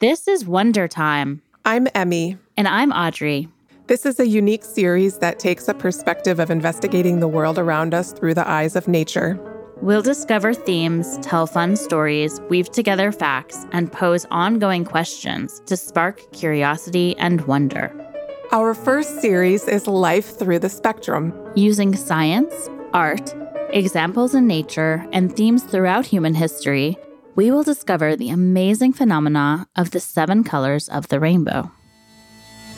This is Wonder Time. I'm Emmy. And I'm Audrey. This is a unique series that takes a perspective of investigating the world around us through the eyes of nature. We'll discover themes, tell fun stories, weave together facts, and pose ongoing questions to spark curiosity and wonder. Our first series is Life Through the Spectrum. Using science, art, examples in nature, and themes throughout human history, we will discover the amazing phenomena of the seven colors of the rainbow.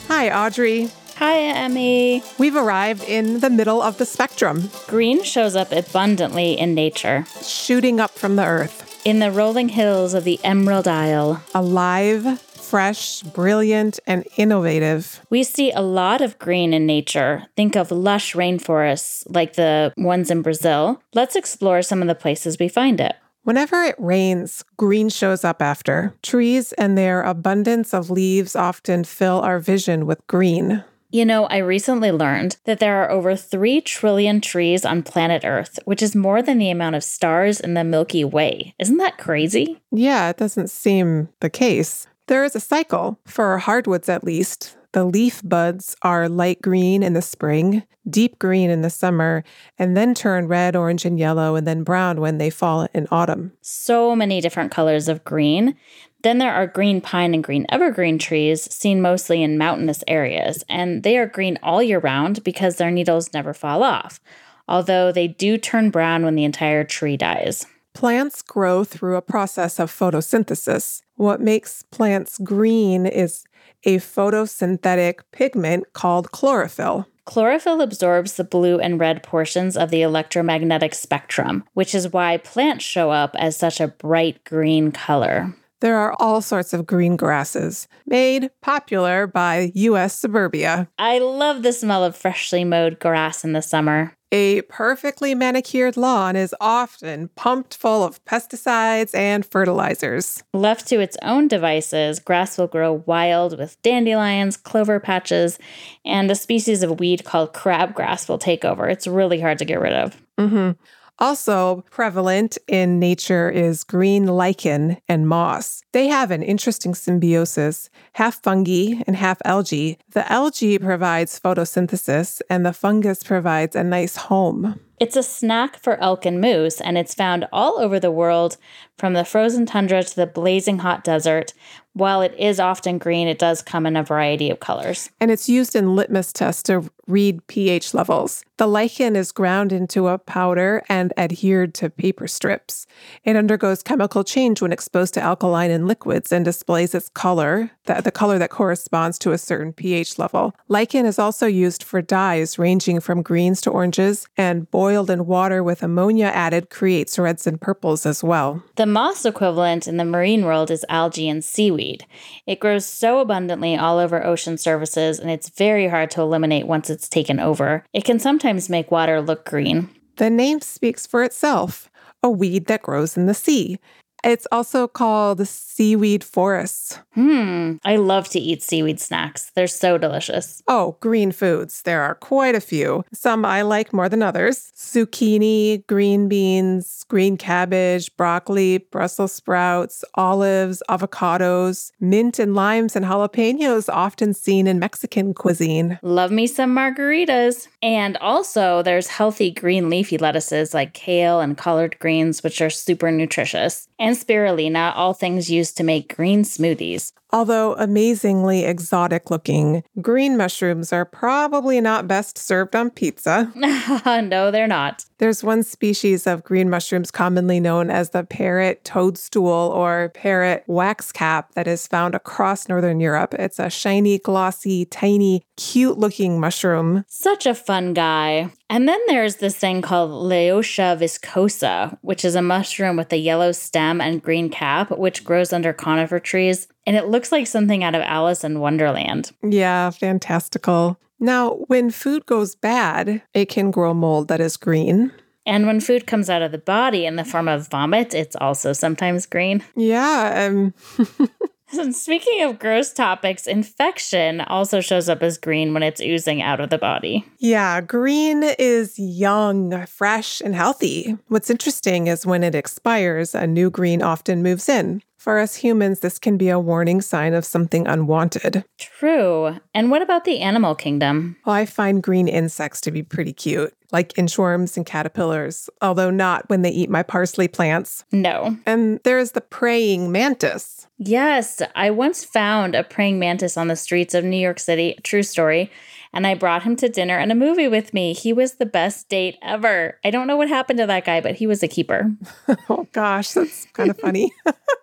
Hi, Audrey. Hi, Emmy. We've arrived in the middle of the spectrum. Green shows up abundantly in nature, shooting up from the earth. In the rolling hills of the Emerald Isle. Alive, fresh, brilliant, and innovative. We see a lot of green in nature. Think of lush rainforests like the ones in Brazil. Let's explore some of the places we find it. Whenever it rains, green shows up after. Trees and their abundance of leaves often fill our vision with green. You know, I recently learned that there are over 3 trillion trees on planet Earth, which is more than the amount of stars in the Milky Way. Isn't that crazy? Yeah, it doesn't seem the case. There is a cycle, for hardwoods at least, the leaf buds are light green in the spring, deep green in the summer, and then turn red, orange, and yellow, and then brown when they fall in autumn. So many different colors of green. Then there are green pine and green evergreen trees, seen mostly in mountainous areas, and they are green all year round because their needles never fall off, although they do turn brown when the entire tree dies. Plants grow through a process of photosynthesis. What makes plants green is a photosynthetic pigment called chlorophyll. Chlorophyll absorbs the blue and red portions of the electromagnetic spectrum, which is why plants show up as such a bright green color. There are all sorts of green grasses, made popular by U.S. suburbia. I love the smell of freshly mowed grass in the summer. A perfectly manicured lawn is often pumped full of pesticides and fertilizers. Left to its own devices, grass will grow wild with dandelions, clover patches, and a species of weed called crabgrass will take over. It's really hard to get rid of. Mm-hmm. Also prevalent in nature is green lichen and moss. They have an interesting symbiosis, half fungi and half algae. The algae provides photosynthesis, and the fungus provides a nice home. It's a snack for elk and moose, and it's found all over the world, from the frozen tundra to the blazing hot desert. While it is often green, it does come in a variety of colors. And it's used in litmus tests to read pH levels. The lichen is ground into a powder and adhered to paper strips. It undergoes chemical change when exposed to alkaline and liquids and displays its color, the, the color that corresponds to a certain pH level. Lichen is also used for dyes ranging from greens to oranges, and boiled in water with ammonia added creates reds and purples as well. The moss equivalent in the marine world is algae and seaweed. It grows so abundantly all over ocean surfaces, and it's very hard to eliminate once it's taken over. It can sometimes make water look green. The name speaks for itself a weed that grows in the sea. It's also called seaweed forests. Hmm. I love to eat seaweed snacks. They're so delicious. Oh, green foods. There are quite a few. Some I like more than others zucchini, green beans, green cabbage, broccoli, Brussels sprouts, olives, avocados, mint and limes, and jalapenos, often seen in Mexican cuisine. Love me some margaritas. And also, there's healthy green leafy lettuces like kale and collard greens, which are super nutritious. And and spirulina, all things used to make green smoothies. Although amazingly exotic looking, green mushrooms are probably not best served on pizza. no, they're not. There's one species of green mushrooms commonly known as the parrot toadstool or parrot waxcap that is found across northern Europe. It's a shiny, glossy, tiny, cute looking mushroom. Such a fun guy. And then there's this thing called Leotia viscosa, which is a mushroom with a yellow stem and green cap, which grows under conifer trees and it looks like something out of Alice in Wonderland. Yeah, fantastical. Now, when food goes bad, it can grow mold that is green. And when food comes out of the body in the form of vomit, it's also sometimes green. Yeah. Um Speaking of gross topics, infection also shows up as green when it's oozing out of the body. Yeah, green is young, fresh, and healthy. What's interesting is when it expires, a new green often moves in. For us humans, this can be a warning sign of something unwanted. True. And what about the animal kingdom? Well, I find green insects to be pretty cute, like inchworms and caterpillars, although not when they eat my parsley plants. No. And there's the praying mantis. Yes, I once found a praying mantis on the streets of New York City. True story and I brought him to dinner and a movie with me. He was the best date ever. I don't know what happened to that guy, but he was a keeper. oh gosh, that's kind of funny.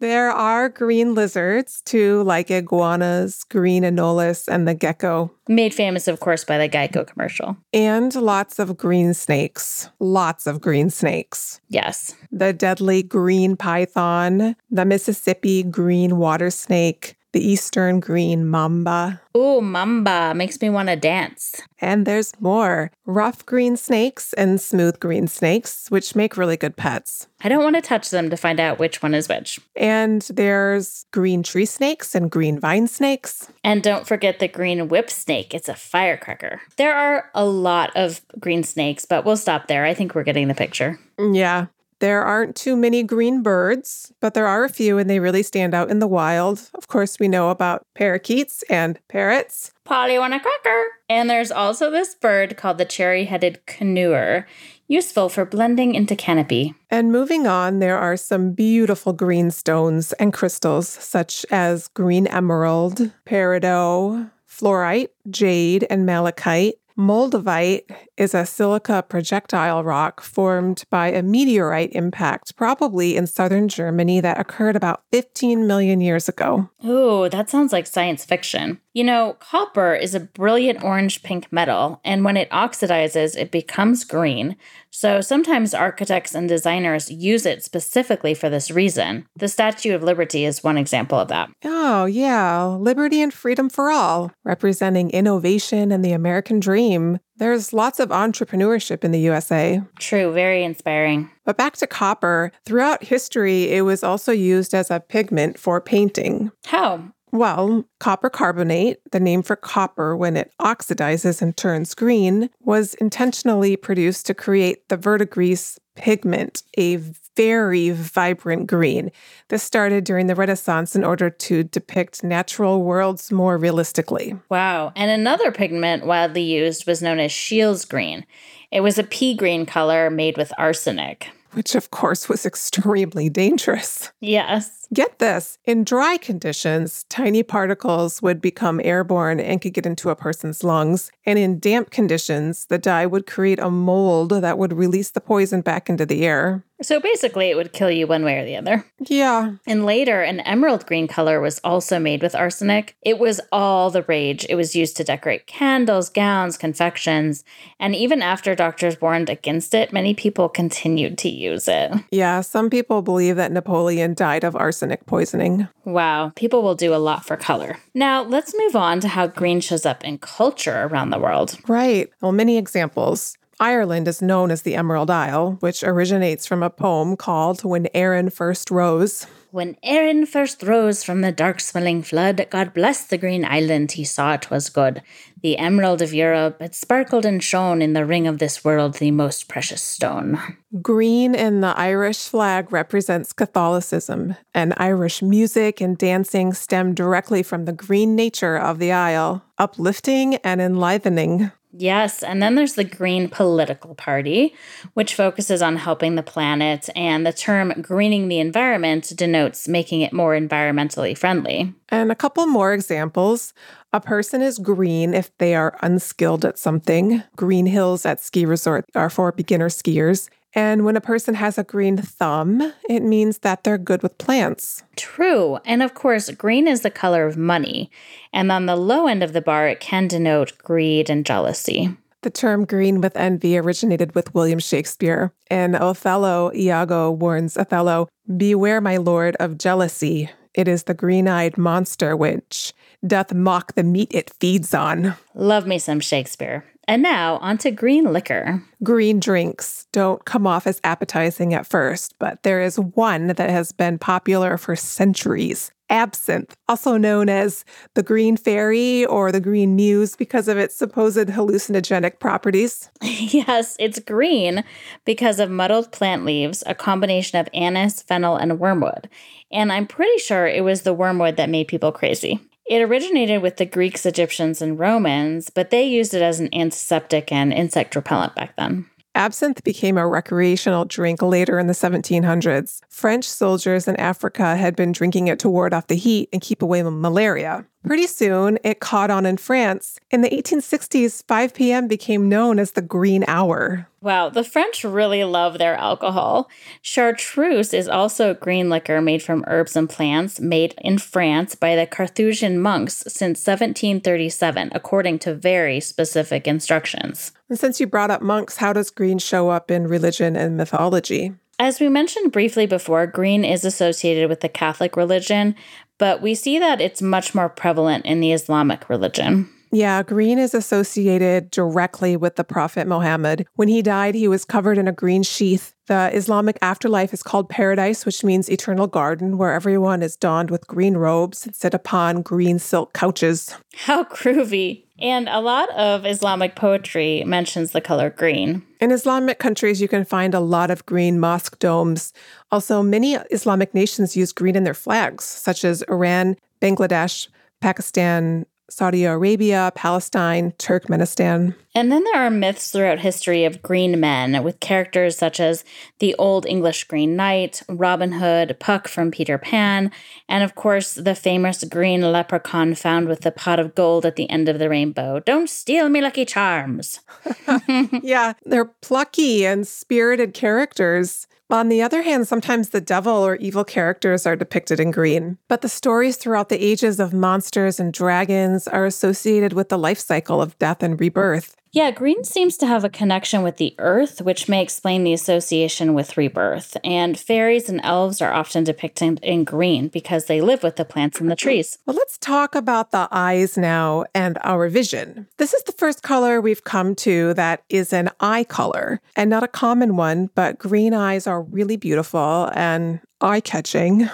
There are green lizards too, like iguanas, green anolis, and the gecko. Made famous, of course, by the Geico commercial. And lots of green snakes. Lots of green snakes. Yes. The deadly green python, the Mississippi green water snake, the Eastern green mamba. Ooh, mamba makes me want to dance. And there's more rough green snakes and smooth green snakes, which make really good pets. I don't want to touch them to find out which one is which. And there's green tree snakes and green vine snakes. And don't forget the green whip snake. It's a firecracker. There are a lot of green snakes, but we'll stop there. I think we're getting the picture. Yeah. There aren't too many green birds, but there are a few and they really stand out in the wild. Of course, we know about parakeets and parrots. Polly want a cracker. And there's also this bird called the cherry headed conure, useful for blending into canopy. And moving on, there are some beautiful green stones and crystals, such as green emerald, peridot, fluorite, jade, and malachite. Moldavite is a silica projectile rock formed by a meteorite impact, probably in southern Germany, that occurred about 15 million years ago. Ooh, that sounds like science fiction. You know, copper is a brilliant orange pink metal, and when it oxidizes, it becomes green. So sometimes architects and designers use it specifically for this reason. The Statue of Liberty is one example of that. Oh, yeah. Liberty and freedom for all, representing innovation and the American dream. There's lots of entrepreneurship in the USA. True, very inspiring. But back to copper, throughout history, it was also used as a pigment for painting. How? Well, copper carbonate, the name for copper when it oxidizes and turns green, was intentionally produced to create the verdigris pigment, a very vibrant green. This started during the Renaissance in order to depict natural worlds more realistically. Wow. And another pigment widely used was known as Scheele's green. It was a pea green color made with arsenic which of course was extremely dangerous. Yes. Get this in dry conditions, tiny particles would become airborne and could get into a person's lungs. And in damp conditions, the dye would create a mold that would release the poison back into the air. So basically, it would kill you one way or the other. Yeah. And later, an emerald green color was also made with arsenic. It was all the rage. It was used to decorate candles, gowns, confections. And even after doctors warned against it, many people continued to use it. Yeah, some people believe that Napoleon died of arsenic poisoning. Wow, people will do a lot for color. Now, let's move on to how green shows up in culture around the world. Right. Well, many examples. Ireland is known as the Emerald Isle, which originates from a poem called When Erin First Rose. When Erin first rose from the dark swelling flood, God bless the green island, he saw it was good. The emerald of Europe, it sparkled and shone in the ring of this world, the most precious stone. Green in the Irish flag represents Catholicism, and Irish music and dancing stem directly from the green nature of the Isle, uplifting and enlivening. Yes, and then there's the Green Political Party, which focuses on helping the planet, and the term greening the environment denotes making it more environmentally friendly. And a couple more examples. A person is green if they are unskilled at something. Green hills at ski resort are for beginner skiers. And when a person has a green thumb, it means that they're good with plants. True. And of course, green is the color of money. And on the low end of the bar, it can denote greed and jealousy. The term green with envy originated with William Shakespeare. In Othello, Iago warns Othello, Beware, my lord, of jealousy. It is the green eyed monster which doth mock the meat it feeds on. Love me some Shakespeare. And now onto green liquor. Green drinks don't come off as appetizing at first, but there is one that has been popular for centuries absinthe, also known as the green fairy or the green muse because of its supposed hallucinogenic properties. yes, it's green because of muddled plant leaves, a combination of anise, fennel, and wormwood. And I'm pretty sure it was the wormwood that made people crazy. It originated with the Greeks, Egyptians, and Romans, but they used it as an antiseptic and insect repellent back then. Absinthe became a recreational drink later in the 1700s. French soldiers in Africa had been drinking it to ward off the heat and keep away malaria. Pretty soon, it caught on in France. In the 1860s, 5 p.m. became known as the green hour. Wow, the French really love their alcohol. Chartreuse is also a green liquor made from herbs and plants, made in France by the Carthusian monks since 1737, according to very specific instructions. And since you brought up monks, how does green show up in religion and mythology? As we mentioned briefly before, green is associated with the Catholic religion, but we see that it's much more prevalent in the Islamic religion. Yeah, green is associated directly with the Prophet Muhammad. When he died, he was covered in a green sheath. The Islamic afterlife is called paradise, which means eternal garden, where everyone is donned with green robes and sit upon green silk couches. How groovy. And a lot of Islamic poetry mentions the color green. In Islamic countries, you can find a lot of green mosque domes. Also, many Islamic nations use green in their flags, such as Iran, Bangladesh, Pakistan, Saudi Arabia, Palestine, Turkmenistan. And then there are myths throughout history of green men with characters such as the Old English Green Knight, Robin Hood, Puck from Peter Pan, and of course the famous green leprechaun found with the pot of gold at the end of the rainbow. Don't steal me lucky charms. yeah, they're plucky and spirited characters. On the other hand, sometimes the devil or evil characters are depicted in green. But the stories throughout the ages of monsters and dragons are associated with the life cycle of death and rebirth. Yeah, green seems to have a connection with the earth, which may explain the association with rebirth. And fairies and elves are often depicted in green because they live with the plants and the trees. Well, let's talk about the eyes now and our vision. This is the first color we've come to that is an eye color and not a common one, but green eyes are really beautiful and eye catching.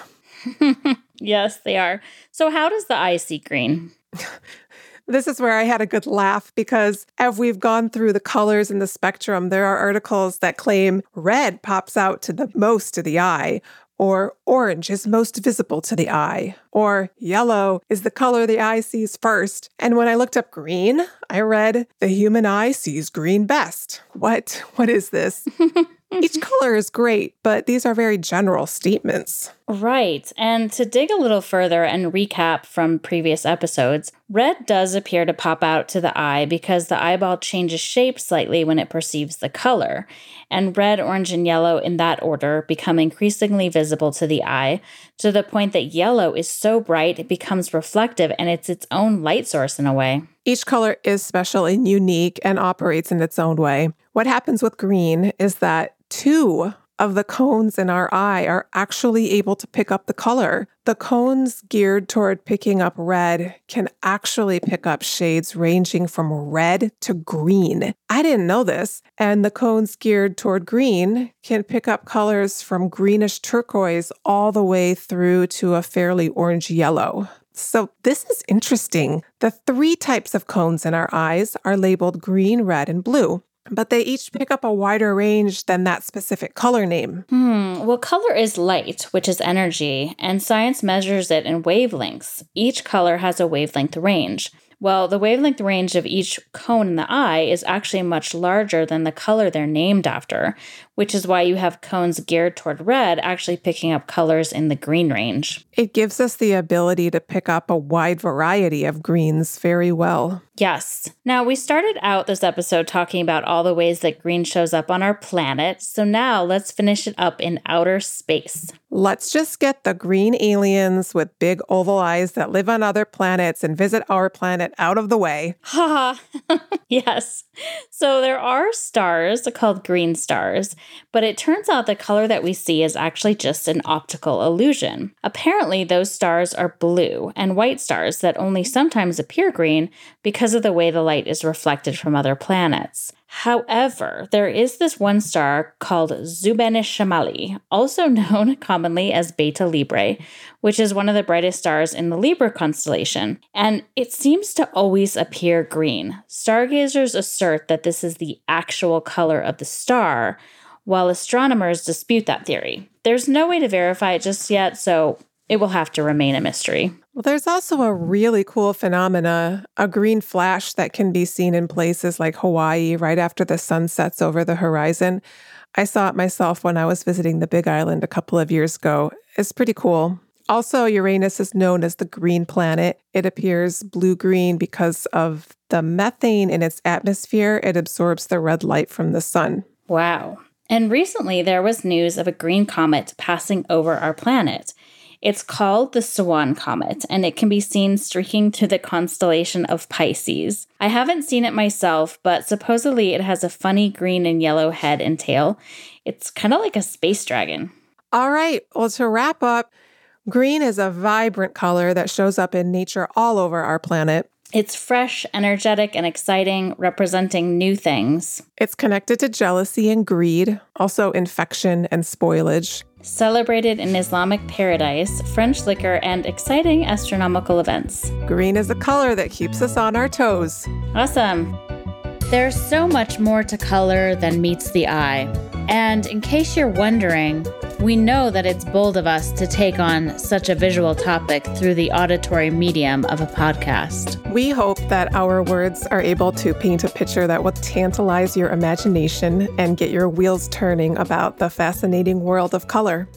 yes, they are. So, how does the eye see green? This is where I had a good laugh because as we've gone through the colors in the spectrum, there are articles that claim red pops out to the most to the eye, or orange is most visible to the eye, or yellow is the color the eye sees first. And when I looked up green, I read the human eye sees green best. What what is this? Each color is great, but these are very general statements. Right. And to dig a little further and recap from previous episodes, red does appear to pop out to the eye because the eyeball changes shape slightly when it perceives the color. And red, orange, and yellow in that order become increasingly visible to the eye to the point that yellow is so bright it becomes reflective and it's its own light source in a way. Each color is special and unique and operates in its own way. What happens with green is that two of the cones in our eye are actually able to pick up the color. The cones geared toward picking up red can actually pick up shades ranging from red to green. I didn't know this. And the cones geared toward green can pick up colors from greenish turquoise all the way through to a fairly orange yellow. So, this is interesting. The three types of cones in our eyes are labeled green, red, and blue but they each pick up a wider range than that specific color name. Hmm. Well, color is light, which is energy, and science measures it in wavelengths. Each color has a wavelength range. Well, the wavelength range of each cone in the eye is actually much larger than the color they're named after, which is why you have cones geared toward red actually picking up colors in the green range. It gives us the ability to pick up a wide variety of greens very well. Yes. Now, we started out this episode talking about all the ways that green shows up on our planet, so now let's finish it up in outer space. Let's just get the green aliens with big oval eyes that live on other planets and visit our planet get out of the way. Ha yes. So there are stars called green stars, but it turns out the color that we see is actually just an optical illusion. Apparently, those stars are blue and white stars that only sometimes appear green because of the way the light is reflected from other planets. However, there is this one star called Zubeneschamali, also known commonly as Beta Librae, which is one of the brightest stars in the Libra constellation, and it seems to always appear green. Stargazers assert that this is the actual color of the star, while astronomers dispute that theory. There's no way to verify it just yet, so it will have to remain a mystery. Well, there's also a really cool phenomena, a green flash that can be seen in places like Hawaii right after the sun sets over the horizon. I saw it myself when I was visiting the Big Island a couple of years ago. It's pretty cool. Also, Uranus is known as the green planet. It appears blue green because of the methane in its atmosphere. It absorbs the red light from the sun. Wow. And recently, there was news of a green comet passing over our planet. It's called the Swan Comet, and it can be seen streaking through the constellation of Pisces. I haven't seen it myself, but supposedly it has a funny green and yellow head and tail. It's kind of like a space dragon. All right, well, to wrap up, green is a vibrant color that shows up in nature all over our planet. It's fresh, energetic, and exciting, representing new things. It's connected to jealousy and greed, also infection and spoilage. Celebrated in Islamic paradise, French liquor, and exciting astronomical events. Green is a color that keeps us on our toes. Awesome. There's so much more to color than meets the eye. And in case you're wondering, we know that it's bold of us to take on such a visual topic through the auditory medium of a podcast. We hope that our words are able to paint a picture that will tantalize your imagination and get your wheels turning about the fascinating world of color.